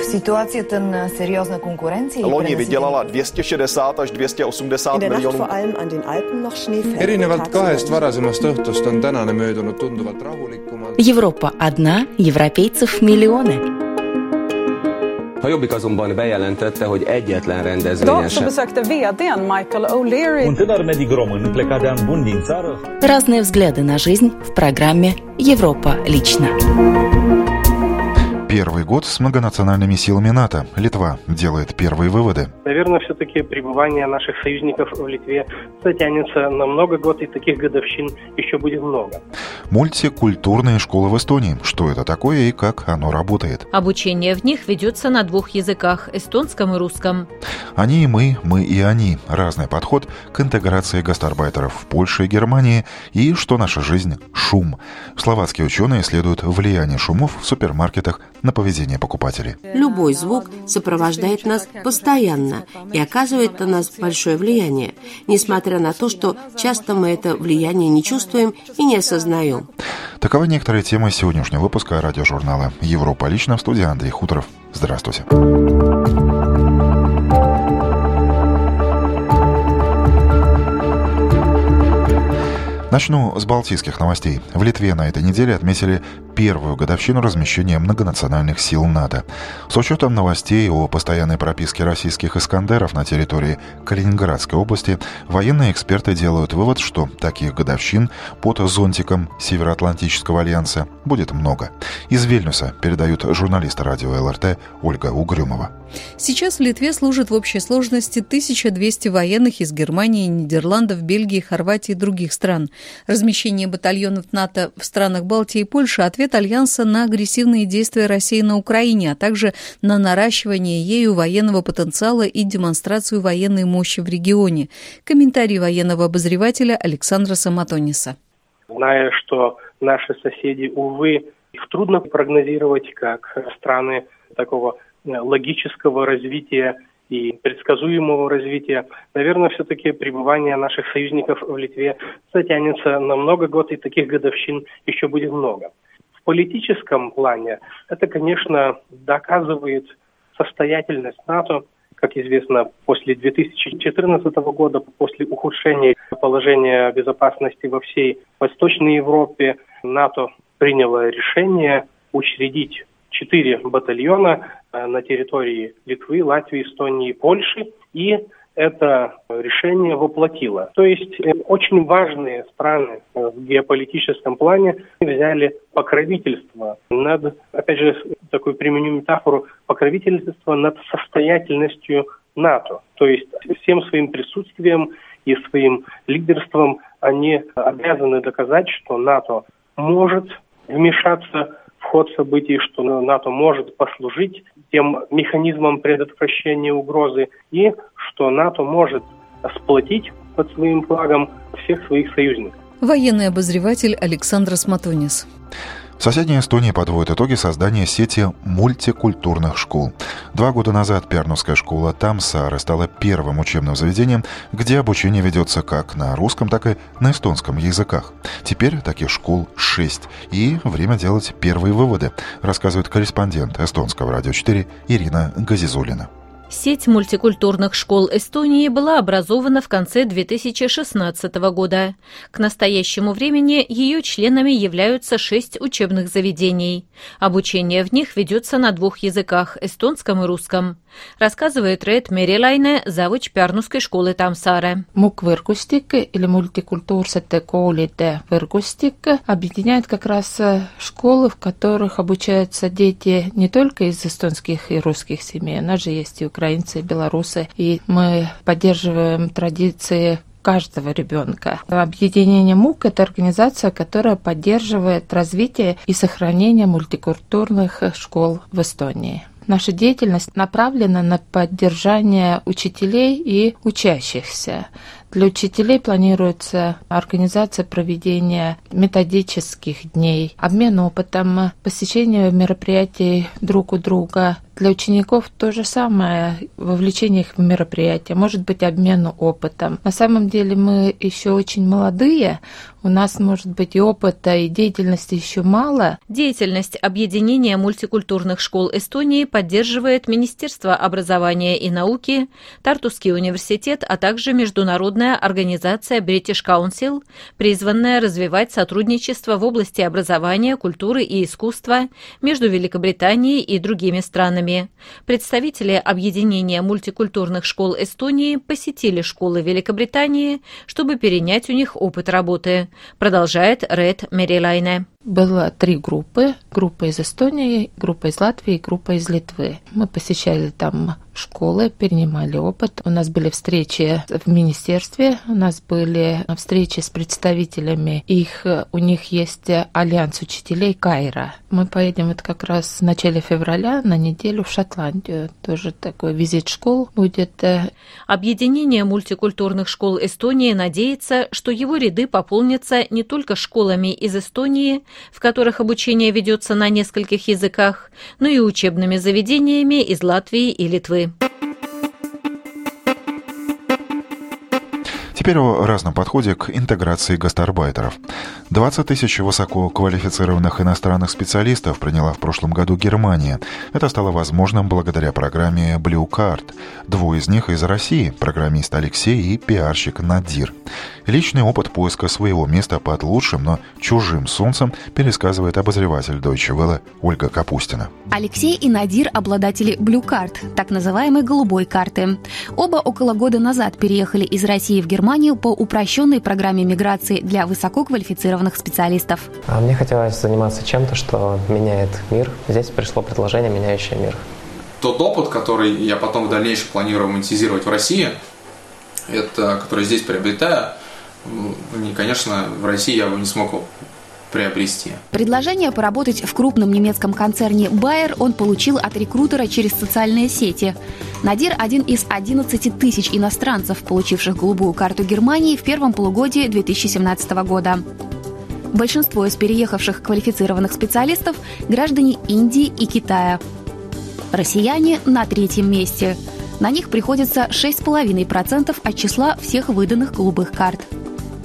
В ситуацията на сериозна конкуренция Loni vydělala 260 až 280 miljonů. erinevalt kahest varasemast õhtust on tänane möödunud tunduvalt rahulikumalt. Европа одна, европейцев миллионы. A Jobbik azonban bejelentette, hogy egyetlen rendezvényen Michael O'Leary țară Разные взгляды на жизнь в программе «Европа лично». Первый год с многонациональными силами НАТО. Литва делает первые выводы. Наверное, все-таки пребывание наших союзников в Литве затянется на много год, и таких годовщин еще будет много. Мультикультурные школы в Эстонии. Что это такое и как оно работает? Обучение в них ведется на двух языках – эстонском и русском. Они и мы, мы и они. Разный подход к интеграции гастарбайтеров в Польше и Германии и что наша жизнь – шум. Словацкие ученые исследуют влияние шумов в супермаркетах на поведение покупателей. Любой звук сопровождает нас постоянно и оказывает на нас большое влияние, несмотря на то, что часто мы это влияние не чувствуем и не осознаем. Таковы некоторые темы сегодняшнего выпуска радиожурнала «Европа лично» в студии Андрей Хуторов. Здравствуйте. Начну с балтийских новостей. В Литве на этой неделе отметили первую годовщину размещения многонациональных сил НАТО. С учетом новостей о постоянной прописке российских «Искандеров» на территории Калининградской области, военные эксперты делают вывод, что таких годовщин под зонтиком Североатлантического альянса будет много. Из Вильнюса передают журналист радио ЛРТ Ольга Угрюмова. Сейчас в Литве служат в общей сложности 1200 военных из Германии, Нидерландов, Бельгии, Хорватии и других стран. Размещение батальонов НАТО в странах Балтии и Польши – ответ Альянса на агрессивные действия России на Украине, а также на наращивание ею военного потенциала и демонстрацию военной мощи в регионе. Комментарий военного обозревателя Александра Саматониса. Зная, что наши соседи, увы, их трудно прогнозировать как страны такого э, логического развития и предсказуемого развития, наверное, все-таки пребывание наших союзников в Литве затянется на много год, и таких годовщин еще будет много. Политическом плане это, конечно, доказывает состоятельность НАТО, как известно, после 2014 года, после ухудшения положения безопасности во всей Восточной Европе, НАТО приняло решение учредить четыре батальона э, на территории Литвы, Латвии, Эстонии и Польши. И это решение воплотило. То есть э, очень важные страны э, в геополитическом плане взяли покровительство над, опять же, такую применю метафору, покровительство над состоятельностью НАТО. То есть всем своим присутствием и своим лидерством они обязаны доказать, что НАТО может вмешаться в ход событий, что НАТО может послужить тем механизмом предотвращения угрозы и что НАТО может сплотить под своим флагом всех своих союзников. Военный обозреватель Александр Сматонис. В соседней Эстонии подводят итоги создания сети мультикультурных школ. Два года назад Пернусская школа Тамсары стала первым учебным заведением, где обучение ведется как на русском, так и на эстонском языках. Теперь таких школ шесть, и время делать первые выводы, рассказывает корреспондент эстонского радио 4 Ирина Газизулина. Сеть мультикультурных школ Эстонии была образована в конце 2016 года. К настоящему времени ее членами являются шесть учебных заведений. Обучение в них ведется на двух языках – эстонском и русском. Рассказывает Ред Мерилайне, завуч Пярнусской школы Тамсаре. МУК-võrgustik или мультикультурсete koolide võrgustik объединяет как раз школы, в которых обучаются дети не только из эстонских и русских семей, у нас же есть и украинцы, и белорусы, и мы поддерживаем традиции каждого ребенка. Объединение МУК – это организация, которая поддерживает развитие и сохранение мультикультурных школ в Эстонии. Наша деятельность направлена на поддержание учителей и учащихся. Для учителей планируется организация проведения методических дней, обмен опытом, посещение мероприятий друг у друга. Для учеников то же самое, вовлечение их в мероприятие, может быть обмен опытом. На самом деле мы еще очень молодые, у нас, может быть, и опыта, и деятельности еще мало. Деятельность объединения мультикультурных школ Эстонии поддерживает Министерство образования и науки, Тартусский университет, а также международная организация British Council, призванная развивать сотрудничество в области образования, культуры и искусства между Великобританией и другими странами. Представители объединения мультикультурных школ Эстонии посетили школы Великобритании, чтобы перенять у них опыт работы продолжает Ред Мерилайне. Было три группы. Группа из Эстонии, группа из Латвии, группа из Литвы. Мы посещали там школы, перенимали опыт. У нас были встречи в министерстве, у нас были встречи с представителями их, у них есть альянс учителей Кайра. Мы поедем это как раз в начале февраля на неделю в Шотландию. Тоже такой визит школ будет. Объединение мультикультурных школ Эстонии надеется, что его ряды пополнятся не только школами из Эстонии, в которых обучение ведется на нескольких языках, но и учебными заведениями из Латвии и Литвы. Теперь о разном подходе к интеграции гастарбайтеров. 20 тысяч высококвалифицированных иностранных специалистов приняла в прошлом году Германия. Это стало возможным благодаря программе Blue Card. Двое из них из России – программист Алексей и пиарщик Надир. Личный опыт поиска своего места под лучшим, но чужим солнцем пересказывает обозреватель Deutsche Welle Ольга Капустина. Алексей и Надир – обладатели Blue Card, так называемой голубой карты. Оба около года назад переехали из России в Германию по упрощенной программе миграции для высококвалифицированных специалистов. А мне хотелось заниматься чем-то, что меняет мир. Здесь пришло предложение, меняющее мир. Тот опыт, который я потом в дальнейшем планирую монетизировать в России, это, который здесь приобретаю, не, конечно, в России я бы не смог приобрести. Предложение поработать в крупном немецком концерне Bayer он получил от рекрутера через социальные сети. Надир – один из 11 тысяч иностранцев, получивших голубую карту Германии в первом полугодии 2017 года. Большинство из переехавших квалифицированных специалистов – граждане Индии и Китая. Россияне на третьем месте. На них приходится 6,5% от числа всех выданных голубых карт.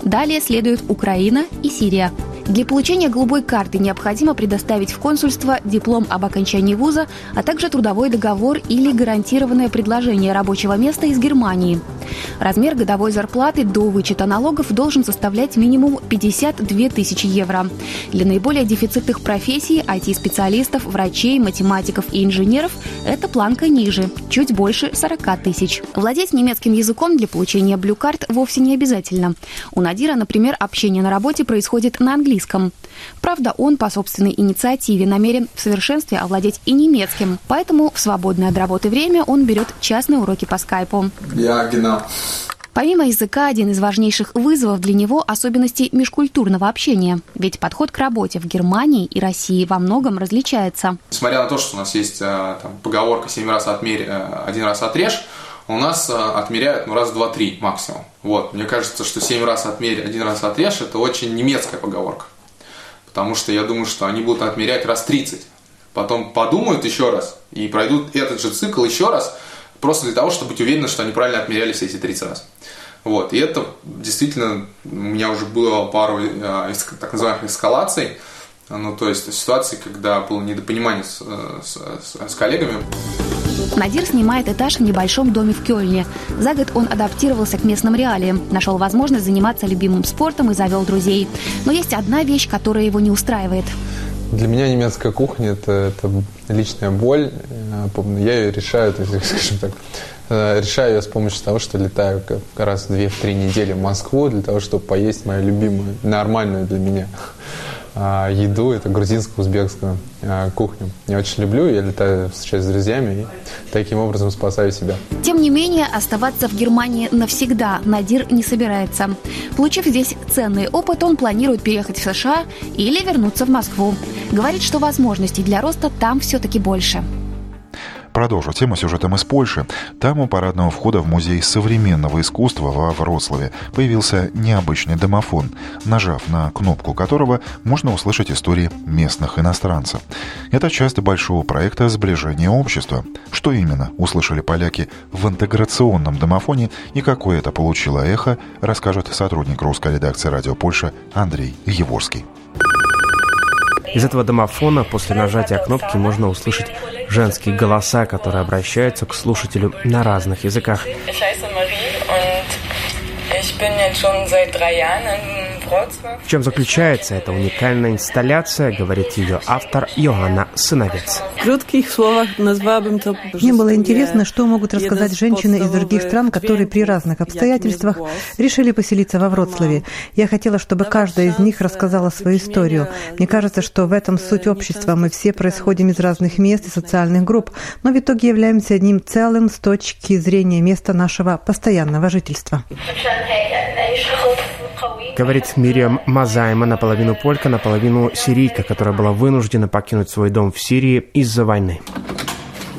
Далее следуют Украина и Сирия – для получения голубой карты необходимо предоставить в консульство диплом об окончании вуза, а также трудовой договор или гарантированное предложение рабочего места из Германии. Размер годовой зарплаты до вычета налогов должен составлять минимум 52 тысячи евро. Для наиболее дефицитных профессий IT-специалистов, врачей, математиков и инженеров эта планка ниже, чуть больше 40 тысяч. Владеть немецким языком для получения Blue Card вовсе не обязательно. У Надира, например, общение на работе происходит на английском. Правда, он по собственной инициативе намерен в совершенстве овладеть и немецким, поэтому в свободное от работы время он берет частные уроки по скайпу. Я genau. Помимо языка, один из важнейших вызовов для него – особенности межкультурного общения. Ведь подход к работе в Германии и России во многом различается. Несмотря на то, что у нас есть а, там, поговорка «семь раз отмерь, э, один раз отрежь», у нас а, отмеряют ну, раз, два, три максимум. Вот. Мне кажется, что семь раз отмерь, один раз отрежь – это очень немецкая поговорка. Потому что я думаю, что они будут отмерять раз 30. Потом подумают еще раз и пройдут этот же цикл еще раз, просто для того, чтобы быть уверены, что они правильно отмеряли все эти 30 раз. Вот. И это действительно, у меня уже было пару э, так называемых эскалаций, ну, то есть ситуации, когда было недопонимание с, э, с, с, с коллегами. Надир снимает этаж в небольшом доме в Кёльне. За год он адаптировался к местным реалиям, нашел возможность заниматься любимым спортом и завел друзей. Но есть одна вещь, которая его не устраивает. Для меня немецкая кухня это, это личная боль. Я ее решаю, скажем так, э, решаю я с помощью того, что летаю раз в две-три недели в Москву для того, чтобы поесть мою любимую, нормальную для меня еду, это грузинскую, узбекскую а, кухню. Я очень люблю, я летаю встречаюсь с друзьями и таким образом спасаю себя. Тем не менее, оставаться в Германии навсегда Надир не собирается. Получив здесь ценный опыт, он планирует переехать в США или вернуться в Москву. Говорит, что возможностей для роста там все-таки больше. Продолжу тему сюжетом из Польши. Там у парадного входа в Музей современного искусства во Вроцлаве появился необычный домофон, нажав на кнопку которого можно услышать истории местных иностранцев. Это часть большого проекта сближения общества. Что именно услышали поляки в интеграционном домофоне и какое это получило эхо, расскажет сотрудник русской редакции «Радио Польша» Андрей Еворский. Из этого домофона после нажатия кнопки можно услышать женские голоса, которые обращаются к слушателю на разных языках. В чем заключается эта уникальная инсталляция, говорит ее автор Йоанна Сыновец. Мне было интересно, что могут рассказать женщины из других стран, которые при разных обстоятельствах решили поселиться во Вроцлаве. Я хотела, чтобы каждая из них рассказала свою историю. Мне кажется, что в этом суть общества. Мы все происходим из разных мест и социальных групп, но в итоге являемся одним целым с точки зрения места нашего постоянного жительства. Говорит Мириам Мазайма, наполовину полька, наполовину сирийка, которая была вынуждена покинуть свой дом в Сирии из-за войны.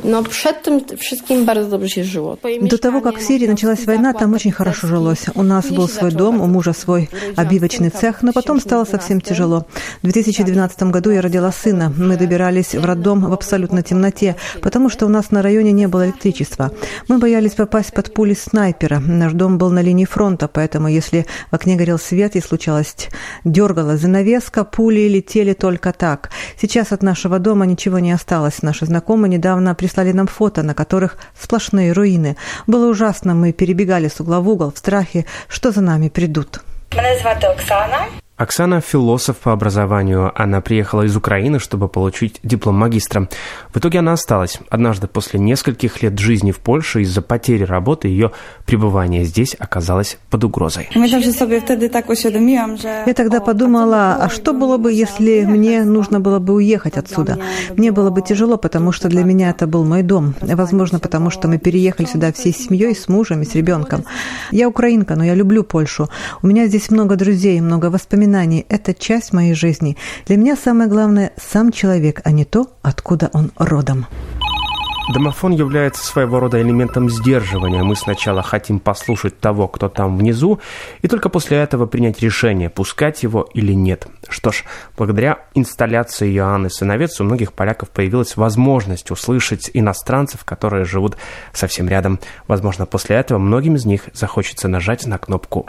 Но przed tym wszystkim bardzo dobrze się żyło. До того, как в Сирии началась война, там очень хорошо жилось. У нас был свой дом, у мужа свой обивочный цех, но потом стало совсем тяжело. В 2012 году я родила сына. Мы добирались в роддом в абсолютно темноте, потому что у нас на районе не было электричества. Мы боялись попасть под пули снайпера. Наш дом был на линии фронта, поэтому если в окне горел свет и случалось дергала занавеска, пули летели только так. Сейчас от нашего дома ничего не осталось. Наши знакомые недавно прислали прислали нам фото, на которых сплошные руины. Было ужасно, мы перебегали с угла в угол в страхе, что за нами придут. Меня зовут Оксана. Оксана – философ по образованию. Она приехала из Украины, чтобы получить диплом магистра. В итоге она осталась. Однажды после нескольких лет жизни в Польше из-за потери работы ее пребывание здесь оказалось под угрозой. Я тогда подумала, а что было бы, если мне нужно было бы уехать отсюда? Мне было бы тяжело, потому что для меня это был мой дом. Возможно, потому что мы переехали сюда всей семьей, с мужем и с ребенком. Я украинка, но я люблю Польшу. У меня здесь много друзей, много воспоминаний воспоминаний – это часть моей жизни. Для меня самое главное – сам человек, а не то, откуда он родом. Домофон является своего рода элементом сдерживания. Мы сначала хотим послушать того, кто там внизу, и только после этого принять решение, пускать его или нет. Что ж, благодаря инсталляции Иоанны Сыновец у многих поляков появилась возможность услышать иностранцев, которые живут совсем рядом. Возможно, после этого многим из них захочется нажать на кнопку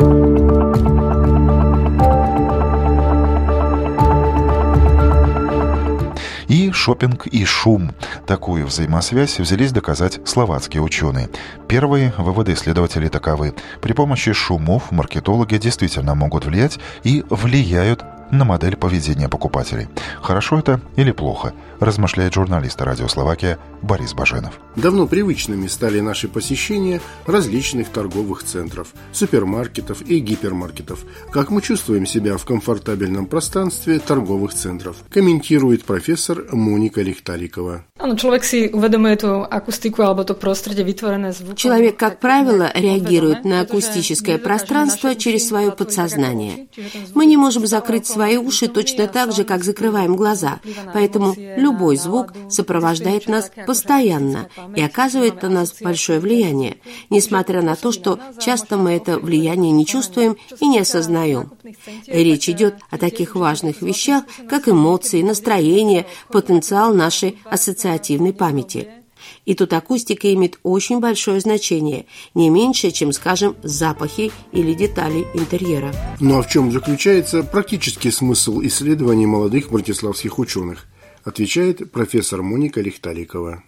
шопинг и шум. Такую взаимосвязь взялись доказать словацкие ученые. Первые выводы исследователей таковы. При помощи шумов маркетологи действительно могут влиять и влияют на модель поведения покупателей. Хорошо это или плохо, размышляет журналист радио Словакия Борис Баженов. Давно привычными стали наши посещения различных торговых центров, супермаркетов и гипермаркетов. Как мы чувствуем себя в комфортабельном пространстве торговых центров, комментирует профессор Моника Лихталикова. Человек, как правило, реагирует на акустическое пространство через свое подсознание. Мы не можем закрыть свои уши точно так же, как закрываем глаза, поэтому любой звук сопровождает нас постоянно и оказывает на нас большое влияние, несмотря на то, что часто мы это влияние не чувствуем и не осознаем. Речь идет о таких важных вещах, как эмоции, настроение, потенциал нашей ассоциативной памяти. И тут акустика имеет очень большое значение, не меньше, чем, скажем, запахи или детали интерьера. Ну а в чем заключается практический смысл исследований молодых братиславских ученых – отвечает профессор Моника Лихталикова.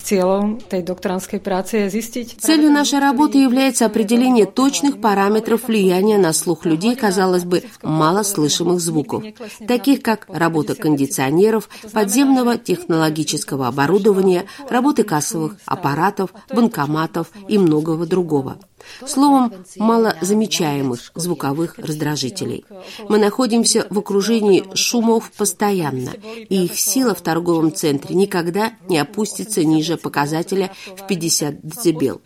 Целью нашей работы является определение точных параметров влияния на слух людей, казалось бы, малослышимых звуков, таких как работа кондиционеров, подземного технологического оборудования, работы кассовых аппаратов, банкоматов и многого другого. Словом, мало замечаемых звуковых раздражителей. Мы находимся в окружении шумов постоянно, и их сила в торговом центре никогда не опустится ниже показателя в 50 дБ.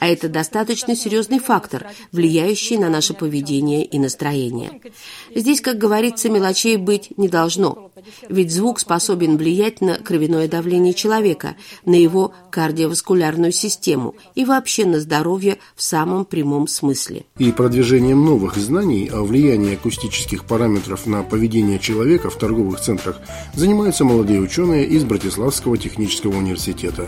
А это достаточно серьезный фактор, влияющий на наше поведение и настроение. Здесь, как говорится, мелочей быть не должно, ведь звук способен влиять на кровяное давление человека, на его кардиоваскулярную систему и вообще на здоровье в самом прямом смысле. И продвижением новых знаний о влиянии акустических параметров на поведение человека в торговых центрах занимаются молодые ученые из Братиславского технического университета.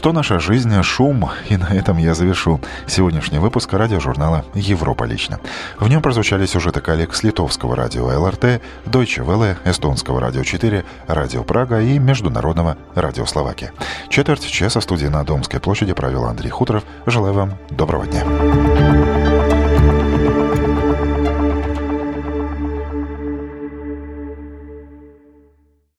Что наша жизнь – шум, и на этом я завершу сегодняшний выпуск радиожурнала «Европа лично». В нем прозвучали сюжеты коллег с литовского радио ЛРТ, Deutsche Welle, эстонского радио 4, радио Прага и международного радио Словакия. Четверть часа студии на Домской площади провел Андрей Хуторов. Желаю вам доброго дня.